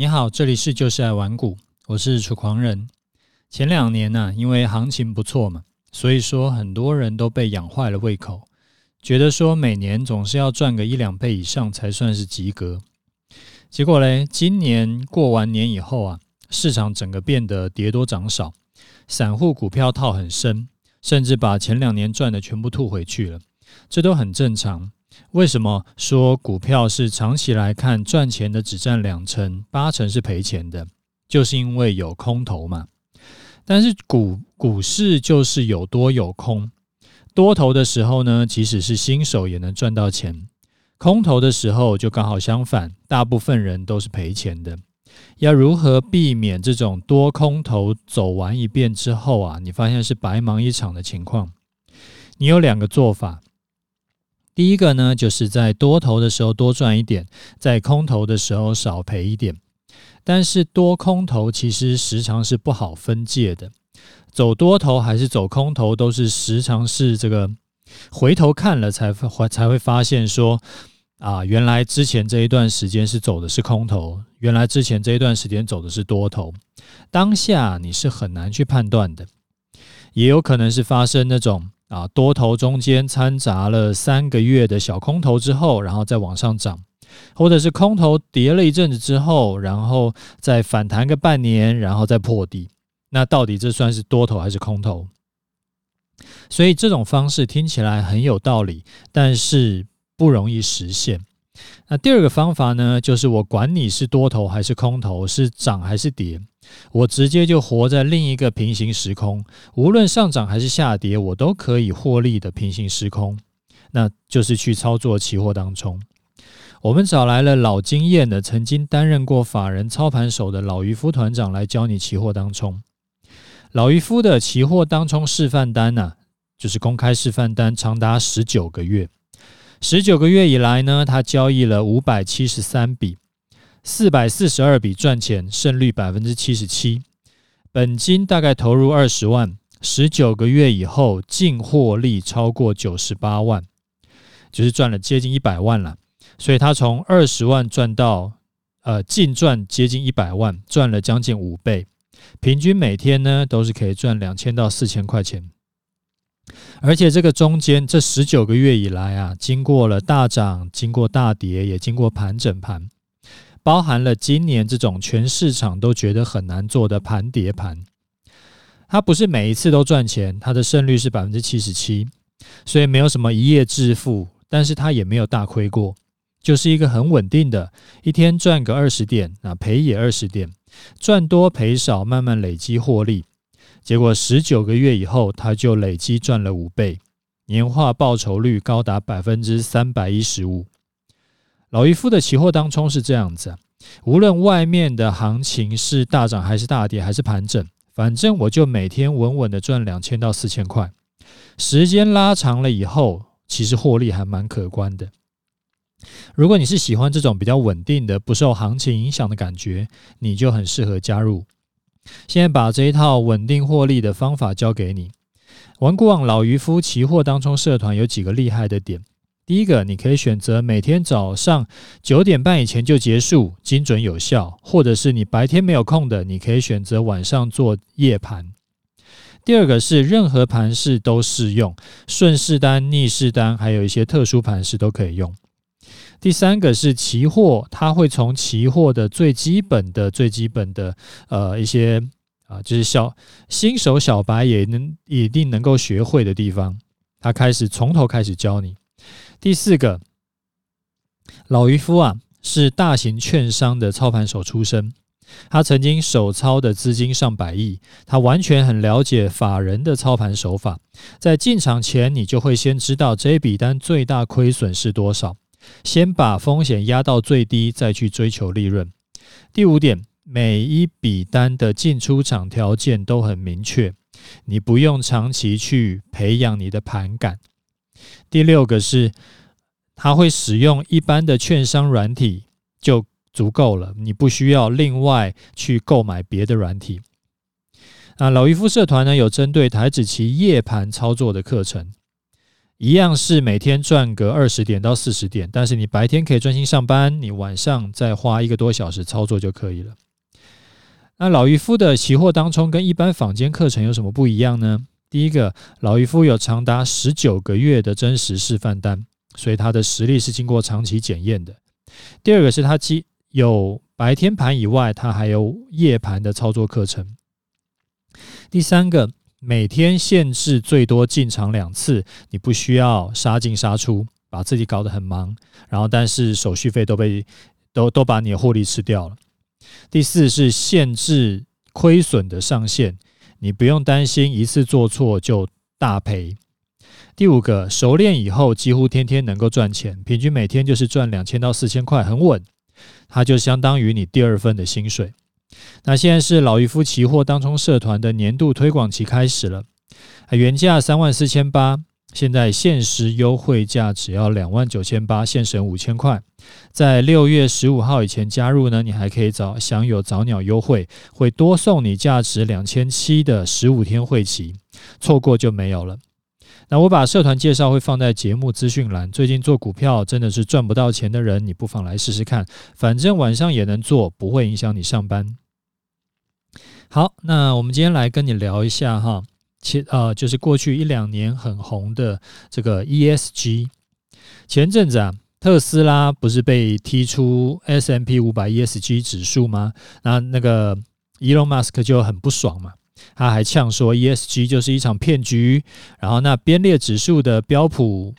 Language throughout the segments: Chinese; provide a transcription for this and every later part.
你好，这里是就是爱玩股，我是楚狂人。前两年呢、因为行情不错嘛，所以说很多人都被养坏了胃口，觉得说每年总是要赚个一两倍以上才算是及格。结果嘞，今年过完年以后啊，市场整个变得跌多涨少，散户股票套很深，甚至把前两年赚的全部吐回去了，这都很正常。为什么说股票是长期来看赚钱的只占两成，八成是赔钱的？就是因为有空头嘛。但是股股市就是有多有空，多头的时候呢，即使是新手也能赚到钱；空头的时候就刚好相反，大部分人都是赔钱的。要如何避免这种多空头走完一遍之后啊，你发现是白忙一场的情况？你有两个做法。第一个呢，就是在多头的时候多赚一点，在空头的时候少赔一点。但是多空头其实时常是不好分界的，走多头还是走空头，都是时常是这个回头看了才才会发现说啊，原来之前这一段时间是走的是空头，原来之前这一段时间走的是多头。当下你是很难去判断的，也有可能是发生那种。啊，多头中间掺杂了三个月的小空头之后，然后再往上涨，或者是空头跌了一阵子之后，然后再反弹个半年，然后再破底。那到底这算是多头还是空头？所以这种方式听起来很有道理，但是不容易实现。那第二个方法呢，就是我管你是多头还是空头，是涨还是跌。我直接就活在另一个平行时空，无论上涨还是下跌，我都可以获利的平行时空，那就是去操作期货当冲。我们找来了老经验的，曾经担任过法人操盘手的老渔夫团长来教你期货当冲。老渔夫的期货当冲示范单呢、就是公开示范单，长达十九个月。十九个月以来呢，他交易了五百七十三笔。四百四十二笔赚钱，胜率百分之七十七，本金大概投入二十万，十九个月以后净获利超过九十八万，就是赚了接近一百万了。所以他从二十万赚到呃净赚接近一百万，赚了将近五倍，平均每天呢都是可以赚两千到四千块钱。而且这个中间这十九个月以来啊，经过了大涨，经过大跌，也经过盘整盘。包含了今年这种全市场都觉得很难做的盘跌盘，它不是每一次都赚钱，它的胜率是百分之七十七，所以没有什么一夜致富，但是它也没有大亏过，就是一个很稳定的，一天赚个二十点，那赔也二十点，赚多赔少，慢慢累积获利，结果十九个月以后，它就累积赚了五倍，年化报酬率高达百分之三百一十五。老渔夫的期货当冲是这样子，无论外面的行情是大涨还是大跌还是盘整，反正我就每天稳稳的赚两千到四千块。时间拉长了以后，其实获利还蛮可观的。如果你是喜欢这种比较稳定的、不受行情影响的感觉，你就很适合加入。现在把这一套稳定获利的方法教给你。玩股网老渔夫期货当冲社团有几个厉害的点。第一个，你可以选择每天早上九点半以前就结束，精准有效；或者是你白天没有空的，你可以选择晚上做夜盘。第二个是任何盘式都适用，顺势单、逆势单，还有一些特殊盘式都可以用。第三个是期货，它会从期货的最基本的、最基本的呃一些啊，就是小新手小白也能一定能够学会的地方，它开始从头开始教你。第四个，老渔夫啊，是大型券商的操盘手出身，他曾经手操的资金上百亿，他完全很了解法人的操盘手法。在进场前，你就会先知道这笔单最大亏损是多少，先把风险压到最低，再去追求利润。第五点，每一笔单的进出场条件都很明确，你不用长期去培养你的盘感。第六个是，他会使用一般的券商软体就足够了，你不需要另外去购买别的软体。那老渔夫社团呢，有针对台指期夜盘操作的课程，一样是每天赚个二十点到四十点，但是你白天可以专心上班，你晚上再花一个多小时操作就可以了。那老渔夫的期货当冲跟一般坊间课程有什么不一样呢？第一个，老渔夫有长达十九个月的真实示范单，所以他的实力是经过长期检验的。第二个是他既有白天盘以外，他还有夜盘的操作课程。第三个。每天限制最多进场两次，你不需要杀进杀出，把自己搞得很忙。然后，但是手续费都被都都把你的获利吃掉了。第四是限制亏损的上限，你不用担心一次做错就大赔。第五个，熟练以后几乎天天能够赚钱，平均每天就是赚两千到四千块，很稳。它就相当于你第二份的薪水。那现在是老渔夫期货当冲社团的年度推广期开始了，原价三万四千八，现在限时优惠价只要两万九千八，现省五千块。在六月十五号以前加入呢，你还可以早享有早鸟优惠，会多送你价值两千七的十五天会期，错过就没有了。那我把社团介绍会放在节目资讯栏。最近做股票真的是赚不到钱的人，你不妨来试试看，反正晚上也能做，不会影响你上班。好，那我们今天来跟你聊一下哈，其呃就是过去一两年很红的这个 ESG。前阵子啊，特斯拉不是被踢出 S&P 五百 ESG 指数吗？那那个 Elon Musk 就很不爽嘛。他还呛说，ESG 就是一场骗局。然后，那编列指数的标普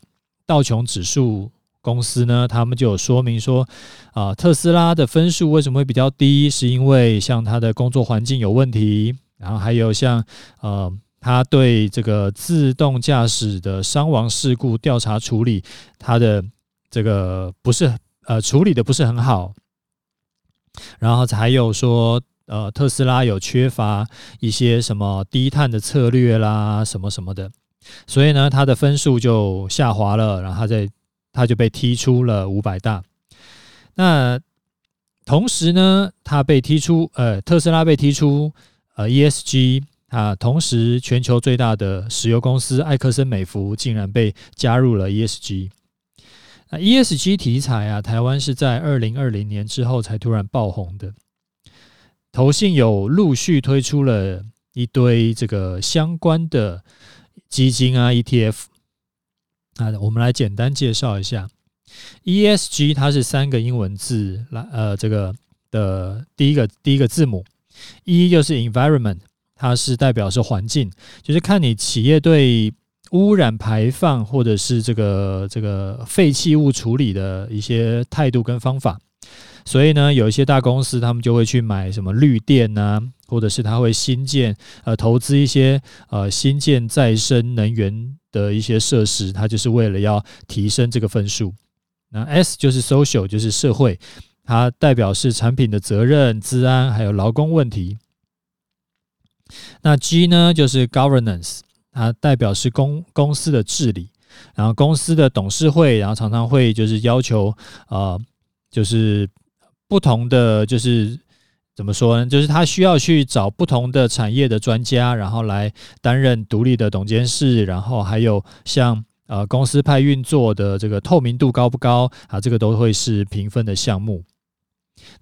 道琼指数公司呢，他们就有说明说，啊，特斯拉的分数为什么会比较低？是因为像他的工作环境有问题，然后还有像呃，他对这个自动驾驶的伤亡事故调查处理，他的这个不是呃处理的不是很好。然后还有说。呃，特斯拉有缺乏一些什么低碳的策略啦，什么什么的，所以呢，它的分数就下滑了，然后它在它就被踢出了五百大。那同时呢，它被踢出，呃，特斯拉被踢出呃 ESG 啊，同时全球最大的石油公司埃克森美孚竟然被加入了 ESG。那 ESG 题材啊，台湾是在二零二零年之后才突然爆红的。投信有陆续推出了一堆这个相关的基金啊 ETF，啊，我们来简单介绍一下 ESG，它是三个英文字来呃这个的第一个第一个字母 E 就是 Environment，它是代表是环境，就是看你企业对污染排放或者是这个这个废弃物处理的一些态度跟方法。所以呢，有一些大公司，他们就会去买什么绿电啊，或者是他会新建呃投资一些呃新建再生能源的一些设施，它就是为了要提升这个分数。那 S 就是 Social，就是社会，它代表是产品的责任、治安还有劳工问题。那 G 呢，就是 Governance，它代表是公公司的治理，然后公司的董事会，然后常常会就是要求呃就是。不同的就是怎么说呢？就是他需要去找不同的产业的专家，然后来担任独立的董监事，然后还有像呃公司派运作的这个透明度高不高啊？这个都会是评分的项目。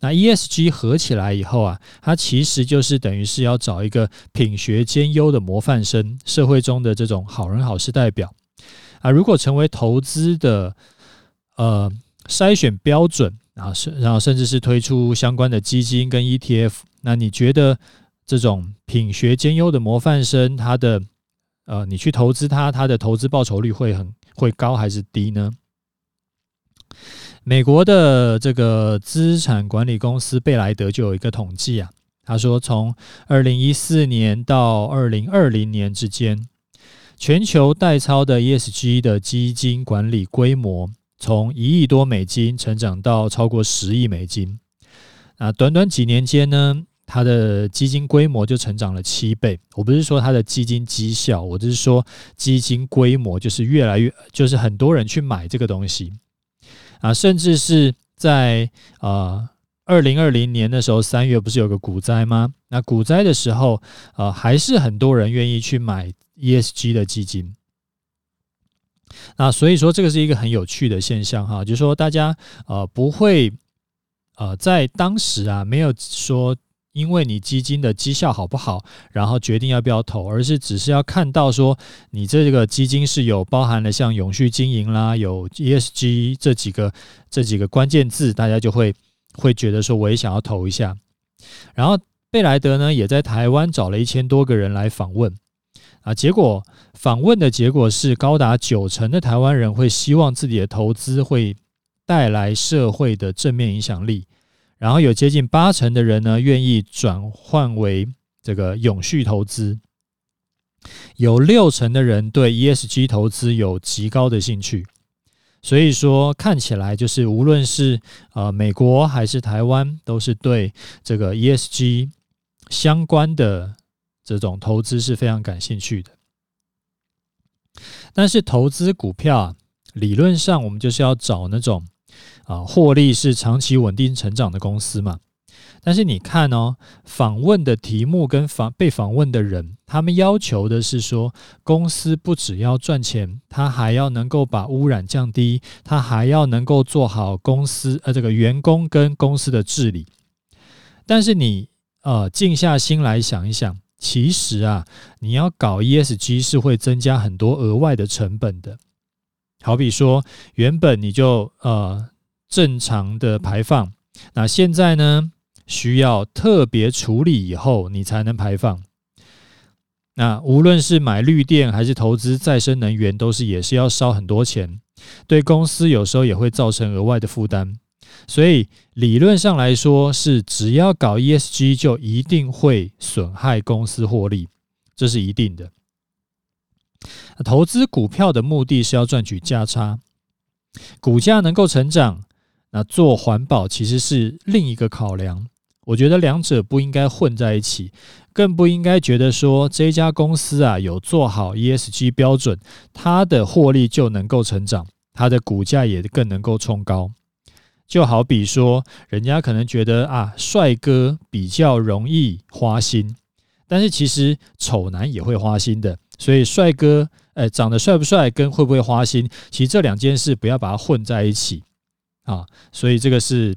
那 ESG 合起来以后啊，它其实就是等于是要找一个品学兼优的模范生，社会中的这种好人好事代表啊。如果成为投资的呃筛选标准。啊，是，然后甚至是推出相关的基金跟 ETF。那你觉得这种品学兼优的模范生，他的呃，你去投资他，他的投资报酬率会很会高还是低呢？美国的这个资产管理公司贝莱德就有一个统计啊，他说从二零一四年到二零二零年之间，全球代操的 ESG 的基金管理规模。从一亿多美金成长到超过十亿美金，啊，短短几年间呢，它的基金规模就成长了七倍。我不是说它的基金绩效，我只是说基金规模就是越来越，就是很多人去买这个东西，啊，甚至是在啊二零二零年的时候，三月不是有个股灾吗？那股灾的时候，呃，还是很多人愿意去买 ESG 的基金。那所以说这个是一个很有趣的现象哈，就是说大家呃不会呃在当时啊没有说因为你基金的绩效好不好，然后决定要不要投，而是只是要看到说你这个基金是有包含了像永续经营啦、有 ESG 这几个这几个关键字，大家就会会觉得说我也想要投一下。然后贝莱德呢也在台湾找了一千多个人来访问。啊，结果访问的结果是，高达九成的台湾人会希望自己的投资会带来社会的正面影响力，然后有接近八成的人呢愿意转换为这个永续投资，有六成的人对 ESG 投资有极高的兴趣，所以说看起来就是无论是呃美国还是台湾，都是对这个 ESG 相关的。这种投资是非常感兴趣的，但是投资股票啊，理论上我们就是要找那种啊获利是长期稳定成长的公司嘛。但是你看哦，访问的题目跟访被访问的人，他们要求的是说，公司不只要赚钱，他还要能够把污染降低，他还要能够做好公司呃这个员工跟公司的治理。但是你呃静下心来想一想。其实啊，你要搞 ESG 是会增加很多额外的成本的。好比说，原本你就呃正常的排放，那现在呢需要特别处理以后你才能排放。那无论是买绿电还是投资再生能源，都是也是要烧很多钱，对公司有时候也会造成额外的负担。所以理论上来说，是只要搞 ESG 就一定会损害公司获利，这是一定的。投资股票的目的是要赚取价差，股价能够成长，那做环保其实是另一个考量。我觉得两者不应该混在一起，更不应该觉得说这家公司啊有做好 ESG 标准，它的获利就能够成长，它的股价也更能够冲高。就好比说，人家可能觉得啊，帅哥比较容易花心，但是其实丑男也会花心的。所以，帅哥，哎，长得帅不帅跟会不会花心，其实这两件事不要把它混在一起啊。所以这个是，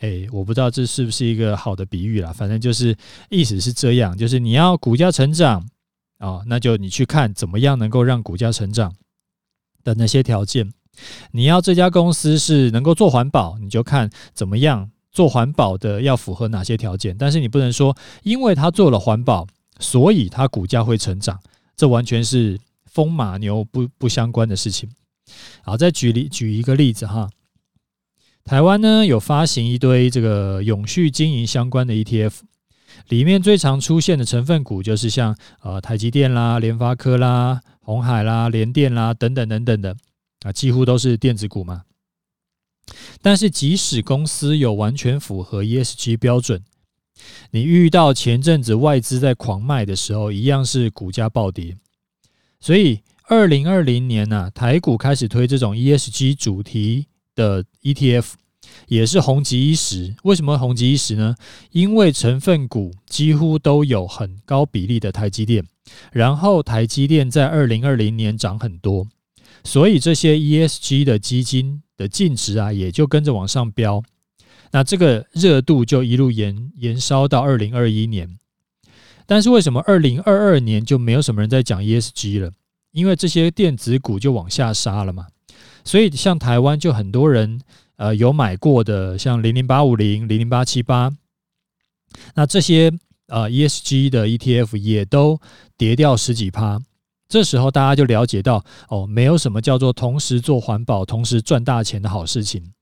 哎，我不知道这是不是一个好的比喻啦。反正就是意思是这样，就是你要股价成长啊，那就你去看怎么样能够让股价成长的那些条件。你要这家公司是能够做环保，你就看怎么样做环保的要符合哪些条件。但是你不能说，因为他做了环保，所以他股价会成长，这完全是风马牛不不相关的事情。好，再举例举一个例子哈，台湾呢有发行一堆这个永续经营相关的 ETF，里面最常出现的成分股就是像呃台积电啦、联发科啦、鸿海啦、联电啦等等等等的。啊，几乎都是电子股嘛。但是，即使公司有完全符合 ESG 标准，你遇到前阵子外资在狂卖的时候，一样是股价暴跌。所以，二零二零年呢、台股开始推这种 ESG 主题的 ETF，也是红极一时。为什么红极一时呢？因为成分股几乎都有很高比例的台积电，然后台积电在二零二零年涨很多。所以这些 ESG 的基金的净值啊，也就跟着往上飙。那这个热度就一路延延烧到二零二一年。但是为什么二零二二年就没有什么人在讲 ESG 了？因为这些电子股就往下杀了嘛。所以像台湾就很多人呃有买过的，像零零八五零、零零八七八，那这些呃 ESG 的 ETF 也都跌掉十几趴。这时候大家就了解到，哦，没有什么叫做同时做环保、同时赚大钱的好事情。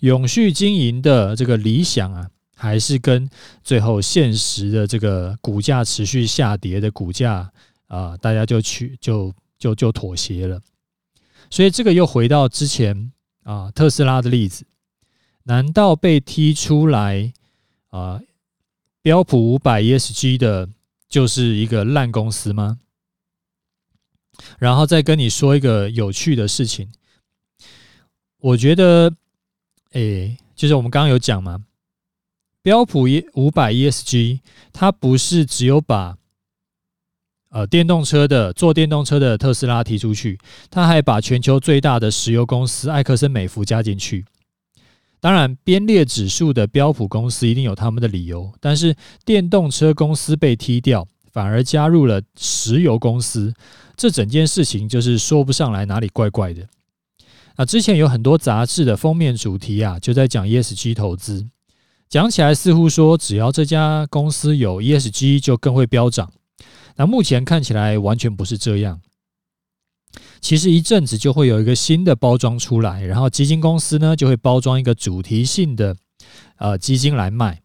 永续经营的这个理想啊，还是跟最后现实的这个股价持续下跌的股价啊、大家就去就就就妥协了。所以这个又回到之前啊，特斯拉的例子，难道被踢出来啊，标普五百 ESG 的就是一个烂公司吗？然后再跟你说一个有趣的事情，我觉得，诶，就是我们刚刚有讲嘛，标普一五百 ESG，它不是只有把呃电动车的做电动车的特斯拉提出去，他还把全球最大的石油公司埃克森美孚加进去。当然，编列指数的标普公司一定有他们的理由，但是电动车公司被踢掉，反而加入了石油公司，这整件事情就是说不上来哪里怪怪的。那之前有很多杂志的封面主题啊，就在讲 ESG 投资，讲起来似乎说只要这家公司有 ESG 就更会飙涨。那目前看起来完全不是这样。其实一阵子就会有一个新的包装出来，然后基金公司呢就会包装一个主题性的呃基金来卖，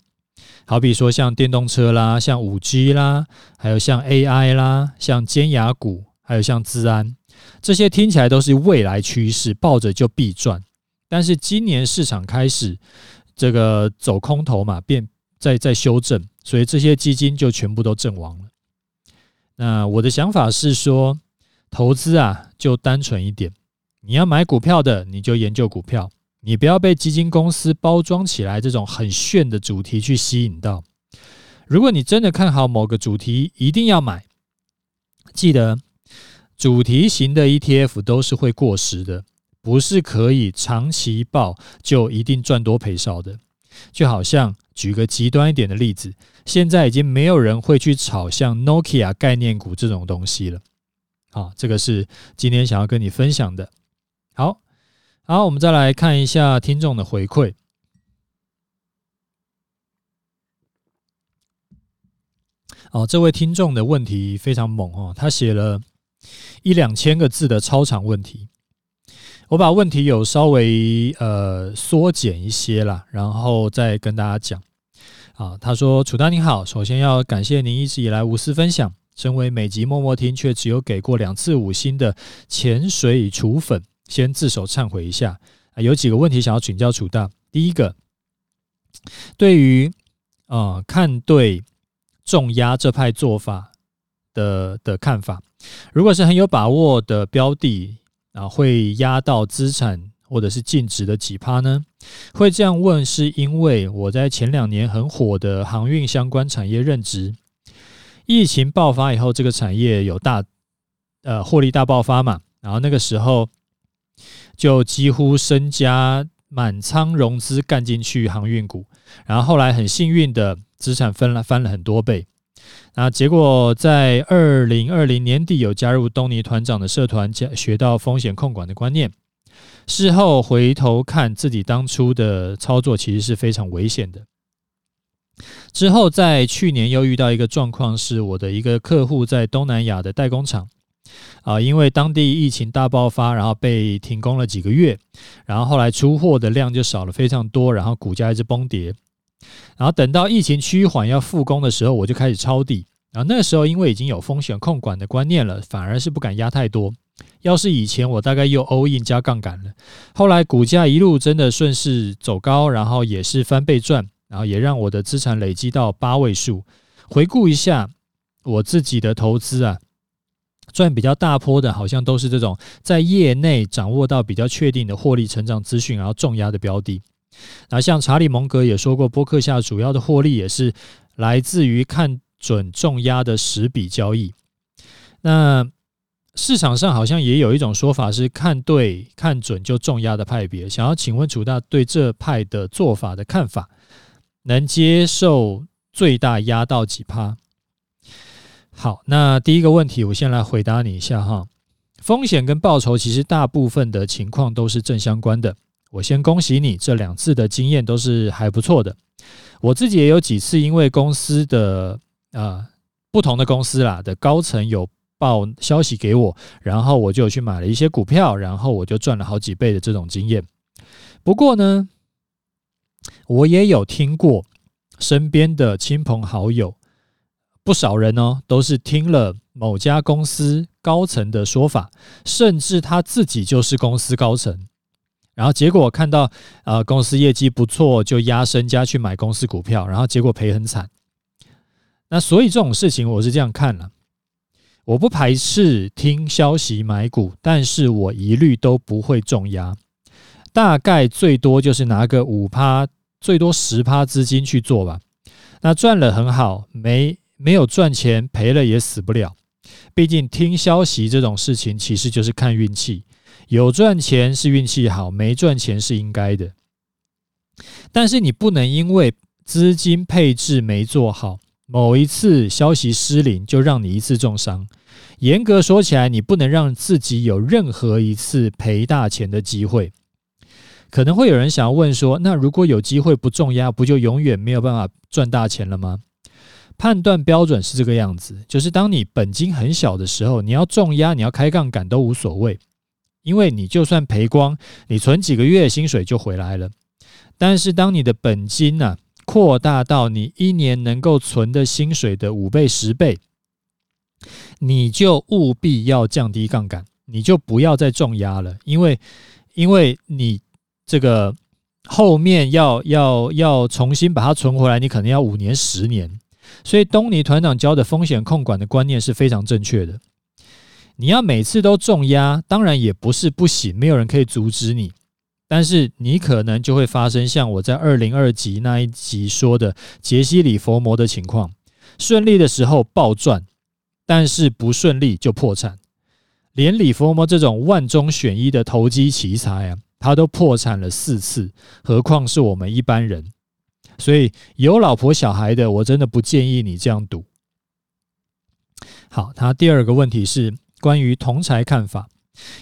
好比说像电动车啦，像五 G 啦，还有像 AI 啦，像尖牙股，还有像资安，这些听起来都是未来趋势，抱着就必赚。但是今年市场开始这个走空头嘛，变在在修正，所以这些基金就全部都阵亡了。那我的想法是说。投资啊，就单纯一点。你要买股票的，你就研究股票，你不要被基金公司包装起来这种很炫的主题去吸引到。如果你真的看好某个主题，一定要买。记得，主题型的 ETF 都是会过时的，不是可以长期抱就一定赚多赔少的。就好像举个极端一点的例子，现在已经没有人会去炒像 Nokia 概念股这种东西了。好，这个是今天想要跟你分享的。好，好，我们再来看一下听众的回馈。哦，这位听众的问题非常猛哦，他写了一两千个字的超长问题。我把问题有稍微呃缩减一些啦，然后再跟大家讲。啊，他说：“楚大您好，首先要感谢您一直以来无私分享。”身为每集默默听却只有给过两次五星的潜水楚粉，先自首忏悔一下啊！有几个问题想要请教楚大。第一个，对于呃看对重压这派做法的的看法，如果是很有把握的标的啊，会压到资产或者是净值的几趴呢？会这样问是因为我在前两年很火的航运相关产业任职。疫情爆发以后，这个产业有大呃获利大爆发嘛，然后那个时候就几乎身家满仓融资干进去航运股，然后后来很幸运的资产翻了翻了很多倍，那结果在二零二零年底有加入东尼团长的社团，学到风险控管的观念，事后回头看自己当初的操作其实是非常危险的。之后，在去年又遇到一个状况，是我的一个客户在东南亚的代工厂，啊，因为当地疫情大爆发，然后被停工了几个月，然后后来出货的量就少了非常多，然后股价一直崩跌，然后等到疫情趋缓要复工的时候，我就开始抄底，然后那时候因为已经有风险控管的观念了，反而是不敢压太多，要是以前我大概又 all in 加杠杆了，后来股价一路真的顺势走高，然后也是翻倍赚。然后也让我的资产累积到八位数。回顾一下我自己的投资啊，赚比较大波的，好像都是这种在业内掌握到比较确定的获利成长资讯，然后重压的标的。那像查理蒙格也说过，波克夏主要的获利也是来自于看准重压的十笔交易。那市场上好像也有一种说法是看对看准就重压的派别。想要请问楚大对这派的做法的看法？能接受最大压到几趴？好，那第一个问题，我先来回答你一下哈。风险跟报酬其实大部分的情况都是正相关的。我先恭喜你，这两次的经验都是还不错的。我自己也有几次因为公司的啊、不同的公司啦的高层有报消息给我，然后我就去买了一些股票，然后我就赚了好几倍的这种经验。不过呢。我也有听过身边的亲朋好友，不少人哦，都是听了某家公司高层的说法，甚至他自己就是公司高层，然后结果看到呃公司业绩不错，就压身家去买公司股票，然后结果赔很惨。那所以这种事情我是这样看了，我不排斥听消息买股，但是我一律都不会重压。大概最多就是拿个五趴，最多十趴资金去做吧。那赚了很好，没没有赚钱赔了也死不了。毕竟听消息这种事情其实就是看运气，有赚钱是运气好，没赚钱是应该的。但是你不能因为资金配置没做好，某一次消息失灵就让你一次重伤。严格说起来，你不能让自己有任何一次赔大钱的机会。可能会有人想要问说，那如果有机会不重压，不就永远没有办法赚大钱了吗？判断标准是这个样子，就是当你本金很小的时候，你要重压，你要开杠杆都无所谓，因为你就算赔光，你存几个月薪水就回来了。但是当你的本金呢、扩大到你一年能够存的薪水的五倍、十倍，你就务必要降低杠杆，你就不要再重压了，因为因为你。这个后面要要要重新把它存回来，你可能要五年十年。所以东尼团长教的风险控管的观念是非常正确的。你要每次都重压，当然也不是不行，没有人可以阻止你。但是你可能就会发生像我在二零二集那一集说的杰西·里佛摩的情况：顺利的时候暴赚，但是不顺利就破产。连里佛摩这种万中选一的投机奇才啊！他都破产了四次，何况是我们一般人？所以有老婆小孩的，我真的不建议你这样赌。好，他第二个问题是关于同财看法。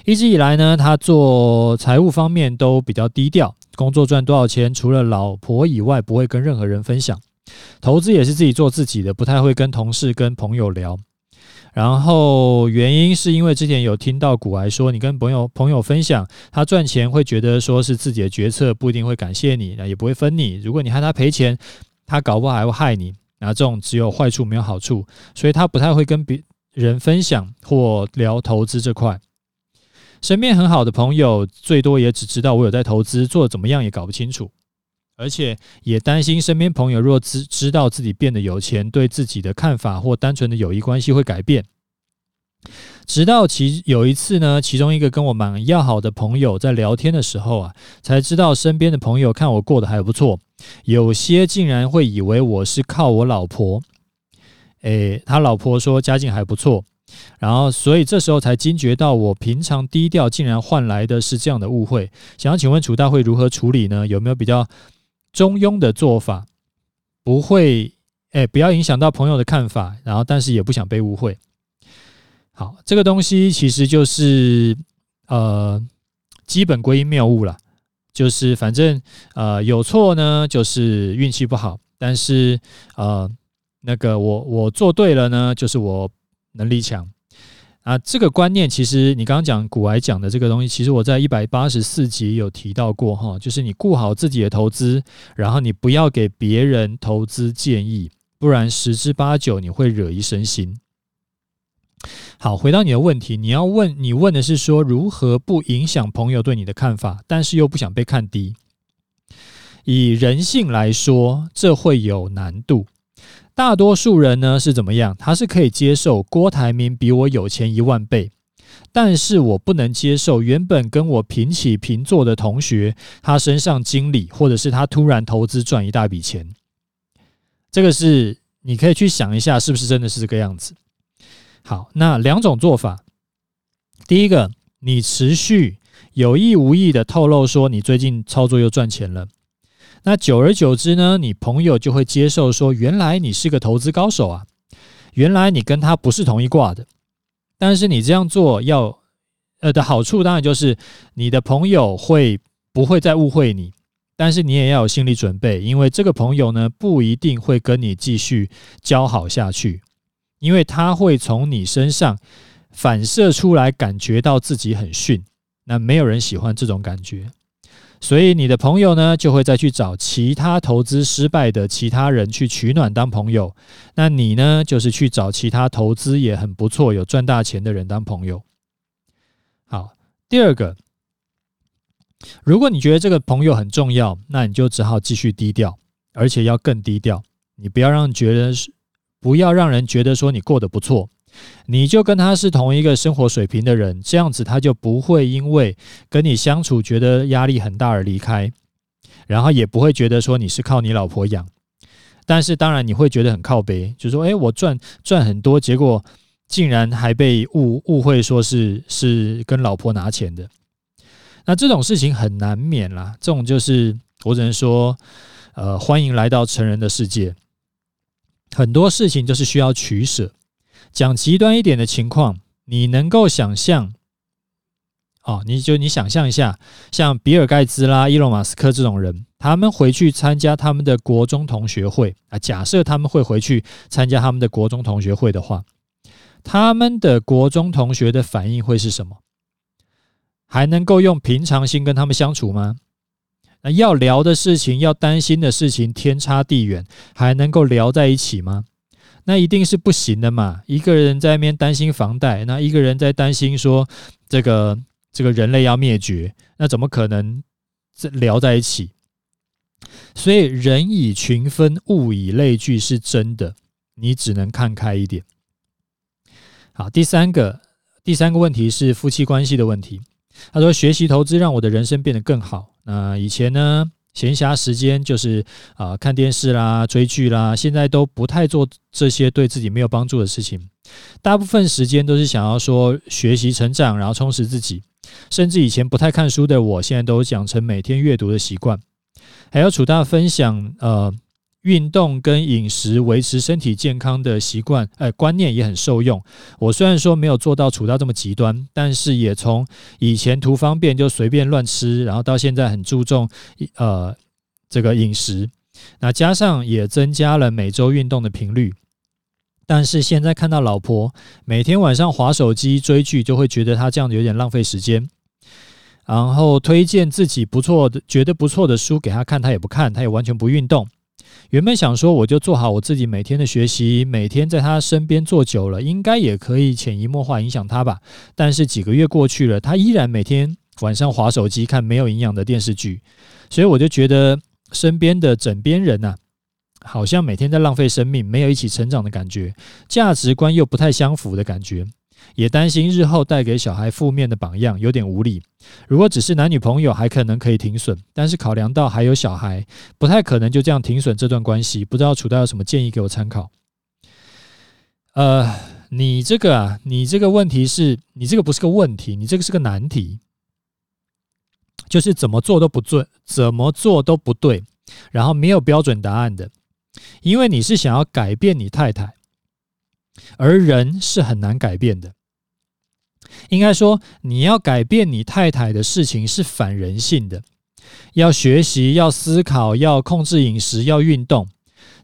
一直以来呢，他做财务方面都比较低调，工作赚多少钱，除了老婆以外，不会跟任何人分享。投资也是自己做自己的，不太会跟同事、跟朋友聊。然后原因是因为之前有听到股癌说，你跟朋友朋友分享他赚钱，会觉得说是自己的决策，不一定会感谢你，那也不会分你。如果你害他赔钱，他搞不好还会害你。那这种只有坏处没有好处，所以他不太会跟别人分享或聊投资这块。身边很好的朋友，最多也只知道我有在投资，做怎么样也搞不清楚。而且也担心身边朋友若知知道自己变得有钱，对自己的看法或单纯的友谊关系会改变。直到其有一次呢，其中一个跟我蛮要好的朋友在聊天的时候啊，才知道身边的朋友看我过得还不错，有些竟然会以为我是靠我老婆。诶，他老婆说家境还不错，然后所以这时候才惊觉到我平常低调，竟然换来的是这样的误会。想要请问楚大会如何处理呢？有没有比较？中庸的做法不会，哎，不要影响到朋友的看法，然后但是也不想被误会。好，这个东西其实就是呃基本归因谬误了，就是反正呃有错呢，就是运气不好，但是呃那个我我做对了呢，就是我能力强。啊，这个观念其实你刚刚讲股癌讲的这个东西，其实我在一百八十四集有提到过哈，就是你顾好自己的投资，然后你不要给别人投资建议，不然十之八九你会惹一身腥。好，回到你的问题，你要问你问的是说如何不影响朋友对你的看法，但是又不想被看低。以人性来说，这会有难度。大多数人呢是怎么样？他是可以接受郭台铭比我有钱一万倍，但是我不能接受原本跟我平起平坐的同学，他身上经理，或者是他突然投资赚一大笔钱。这个是你可以去想一下，是不是真的是这个样子？好，那两种做法，第一个，你持续有意无意的透露说你最近操作又赚钱了。那久而久之呢，你朋友就会接受说，原来你是个投资高手啊，原来你跟他不是同一挂的。但是你这样做要呃的好处，当然就是你的朋友会不会再误会你，但是你也要有心理准备，因为这个朋友呢不一定会跟你继续交好下去，因为他会从你身上反射出来，感觉到自己很逊，那没有人喜欢这种感觉。所以你的朋友呢，就会再去找其他投资失败的其他人去取暖当朋友。那你呢，就是去找其他投资也很不错、有赚大钱的人当朋友。好，第二个，如果你觉得这个朋友很重要，那你就只好继续低调，而且要更低调。你不要让觉得，不要让人觉得说你过得不错。你就跟他是同一个生活水平的人，这样子他就不会因为跟你相处觉得压力很大而离开，然后也不会觉得说你是靠你老婆养。但是当然你会觉得很靠北，就说，诶，我赚赚很多，结果竟然还被误误会说是是跟老婆拿钱的。那这种事情很难免啦，这种就是我只能说，呃，欢迎来到成人的世界。很多事情就是需要取舍。讲极端一点的情况，你能够想象，哦，你就你想象一下，像比尔盖茨啦、伊隆马斯克这种人，他们回去参加他们的国中同学会啊，假设他们会回去参加他们的国中同学会的话，他们的国中同学的反应会是什么？还能够用平常心跟他们相处吗？那要聊的事情，要担心的事情，天差地远，还能够聊在一起吗？那一定是不行的嘛！一个人在那边担心房贷，那一个人在担心说这个这个人类要灭绝，那怎么可能这聊在一起？所以人以群分，物以类聚是真的，你只能看开一点。好，第三个第三个问题是夫妻关系的问题。他说：“学习投资让我的人生变得更好。那以前呢，闲暇时间就是啊、看电视啦、追剧啦，现在都不太做这些对自己没有帮助的事情。大部分时间都是想要说学习成长，然后充实自己。甚至以前不太看书的我，现在都养成每天阅读的习惯。还有楚大分享呃。”运动跟饮食维持身体健康的习惯，哎，观念也很受用。我虽然说没有做到处到这么极端，但是也从以前图方便就随便乱吃，然后到现在很注重呃这个饮食，那加上也增加了每周运动的频率。但是现在看到老婆每天晚上划手机追剧，就会觉得她这样子有点浪费时间。然后推荐自己不错的、觉得不错的书给她看，她也不看，她也完全不运动。原本想说，我就做好我自己每天的学习，每天在他身边坐久了，应该也可以潜移默化影响他吧。但是几个月过去了，他依然每天晚上划手机看没有营养的电视剧，所以我就觉得身边的枕边人呐，好像每天在浪费生命，没有一起成长的感觉，价值观又不太相符的感觉。也担心日后带给小孩负面的榜样，有点无力。如果只是男女朋友，还可能可以停损，但是考量到还有小孩，不太可能就这样停损这段关系。不知道楚大有什么建议给我参考？呃，你这个啊，你这个问题是，你这个不是个问题，你这个是个难题，就是怎么做都不对，怎么做都不对，然后没有标准答案的，因为你是想要改变你太太。而人是很难改变的，应该说，你要改变你太太的事情是反人性的。要学习，要思考，要控制饮食，要运动，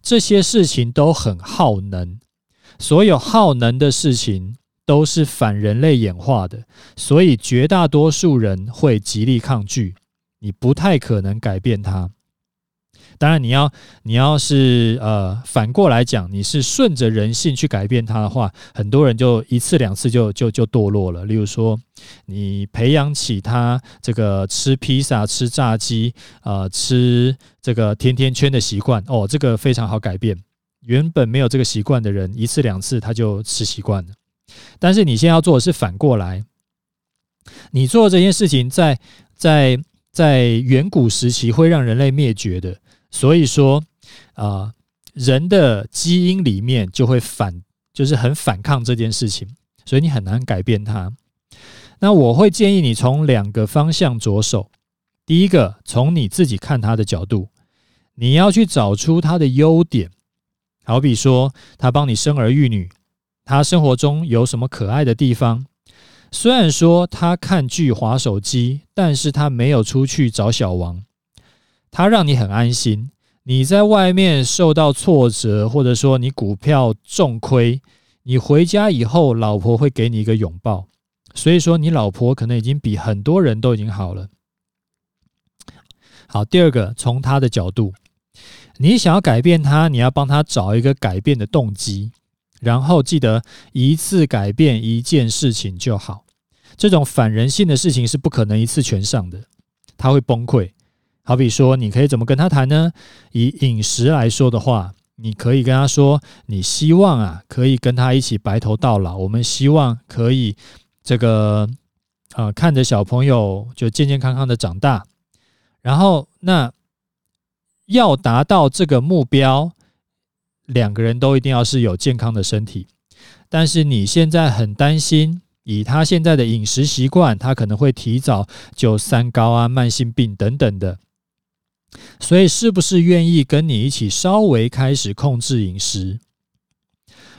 这些事情都很耗能。所有耗能的事情都是反人类演化的，所以绝大多数人会极力抗拒，你不太可能改变它。当然，你要你要是呃反过来讲，你是顺着人性去改变他的话，很多人就一次两次就就就堕落了。例如说，你培养起他这个吃披萨、吃炸鸡、呃吃这个甜甜圈的习惯，哦，这个非常好改变。原本没有这个习惯的人，一次两次他就吃习惯了。但是你现在要做的是反过来，你做这件事情在在在远古时期会让人类灭绝的。所以说，啊、人的基因里面就会反，就是很反抗这件事情，所以你很难改变它。那我会建议你从两个方向着手。第一个，从你自己看他的角度，你要去找出他的优点，好比说他帮你生儿育女，他生活中有什么可爱的地方。虽然说他看剧、滑手机，但是他没有出去找小王。他让你很安心，你在外面受到挫折，或者说你股票重亏，你回家以后，老婆会给你一个拥抱。所以说，你老婆可能已经比很多人都已经好了。好，第二个，从他的角度，你想要改变他，你要帮他找一个改变的动机，然后记得一次改变一件事情就好。这种反人性的事情是不可能一次全上的，他会崩溃。好比说，你可以怎么跟他谈呢？以饮食来说的话，你可以跟他说，你希望啊，可以跟他一起白头到老。我们希望可以这个呃，看着小朋友就健健康康的长大。然后，那要达到这个目标，两个人都一定要是有健康的身体。但是你现在很担心，以他现在的饮食习惯，他可能会提早就三高啊、慢性病等等的。所以，是不是愿意跟你一起稍微开始控制饮食？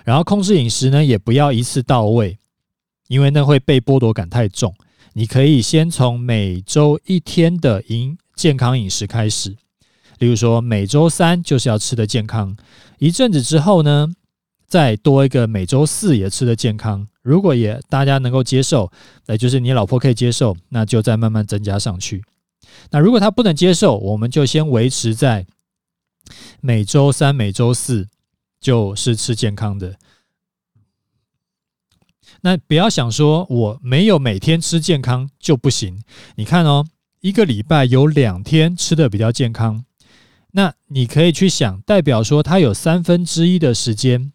然后控制饮食呢，也不要一次到位，因为那会被剥夺感太重。你可以先从每周一天的饮健康饮食开始，例如说每周三就是要吃的健康。一阵子之后呢，再多一个每周四也吃的健康。如果也大家能够接受，那就是你老婆可以接受，那就再慢慢增加上去。那如果他不能接受，我们就先维持在每周三、每周四就是吃健康的。那不要想说我没有每天吃健康就不行。你看哦，一个礼拜有两天吃的比较健康，那你可以去想，代表说他有三分之一的时间，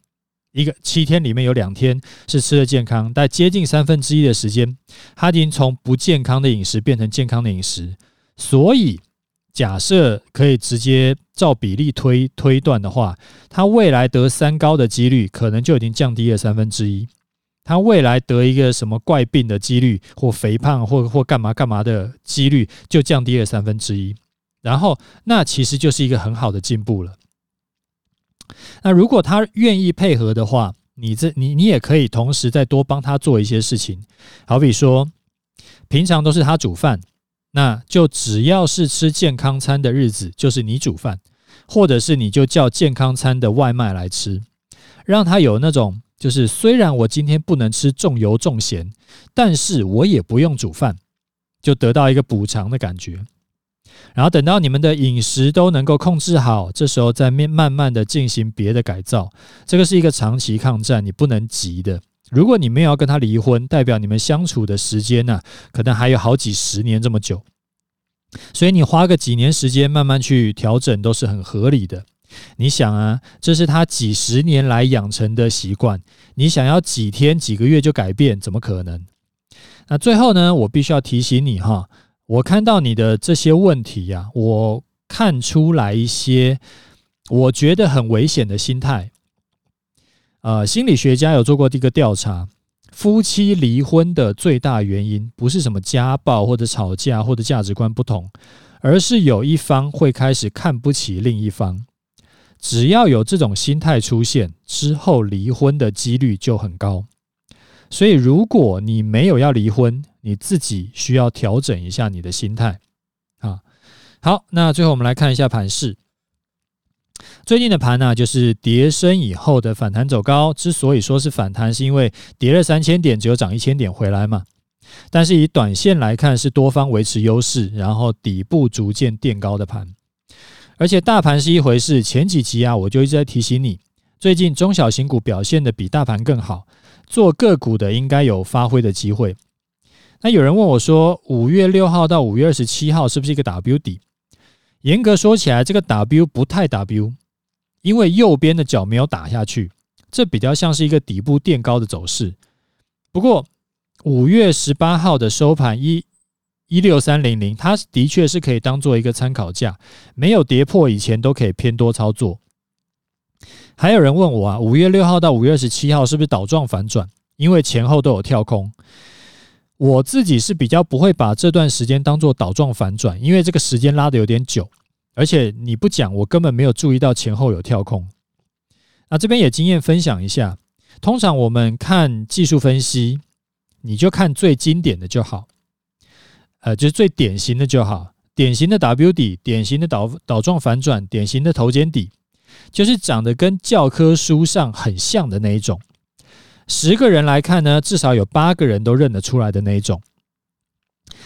一个七天里面有两天是吃的健康，但接近三分之一的时间，他已经从不健康的饮食变成健康的饮食。所以，假设可以直接照比例推推断的话，他未来得三高的几率可能就已经降低了三分之一。他未来得一个什么怪病的几率，或肥胖，或或干嘛干嘛的几率，就降低了三分之一。然后，那其实就是一个很好的进步了。那如果他愿意配合的话，你这你你也可以同时再多帮他做一些事情，好比说，平常都是他煮饭。那就只要是吃健康餐的日子，就是你煮饭，或者是你就叫健康餐的外卖来吃，让他有那种就是虽然我今天不能吃重油重咸，但是我也不用煮饭，就得到一个补偿的感觉。然后等到你们的饮食都能够控制好，这时候再面慢慢的进行别的改造，这个是一个长期抗战，你不能急的。如果你没有要跟他离婚，代表你们相处的时间呢，可能还有好几十年这么久，所以你花个几年时间慢慢去调整都是很合理的。你想啊，这是他几十年来养成的习惯，你想要几天几个月就改变，怎么可能？那最后呢，我必须要提醒你哈，我看到你的这些问题呀，我看出来一些我觉得很危险的心态。呃，心理学家有做过这个调查，夫妻离婚的最大原因不是什么家暴或者吵架或者价值观不同，而是有一方会开始看不起另一方。只要有这种心态出现之后，离婚的几率就很高。所以，如果你没有要离婚，你自己需要调整一下你的心态。啊，好，那最后我们来看一下盘势。最近的盘呢、就是跌深以后的反弹走高。之所以说是反弹，是因为跌了三千点，只有涨一千点回来嘛。但是以短线来看，是多方维持优势，然后底部逐渐垫高的盘。而且大盘是一回事，前几集啊，我就一直在提醒你，最近中小型股表现的比大盘更好，做个股的应该有发挥的机会。那有人问我说，五月六号到五月二十七号是不是一个 W 底？严格说起来，这个 W 不太 W，因为右边的角没有打下去，这比较像是一个底部垫高的走势。不过五月十八号的收盘一一六三零零，它的确是可以当做一个参考价，没有跌破以前都可以偏多操作。还有人问我啊，五月六号到五月二十七号是不是倒状反转？因为前后都有跳空。我自己是比较不会把这段时间当做倒状反转，因为这个时间拉得有点久，而且你不讲，我根本没有注意到前后有跳空。那这边也经验分享一下，通常我们看技术分析，你就看最经典的就好，呃，就是最典型的就好，典型的 W 底，典型的倒倒状反转，典型的头肩底，就是长得跟教科书上很像的那一种。十个人来看呢，至少有八个人都认得出来的那一种。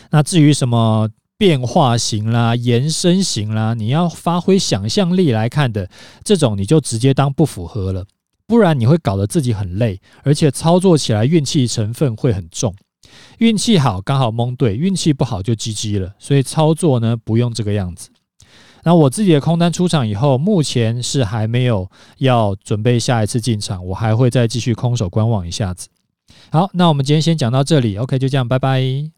那至于什么变化型啦、延伸型啦，你要发挥想象力来看的这种，你就直接当不符合了，不然你会搞得自己很累，而且操作起来运气成分会很重。运气好刚好蒙对，运气不好就 GG 了。所以操作呢，不用这个样子。那我自己的空单出场以后，目前是还没有要准备下一次进场，我还会再继续空手观望一下子。好，那我们今天先讲到这里，OK，就这样，拜拜。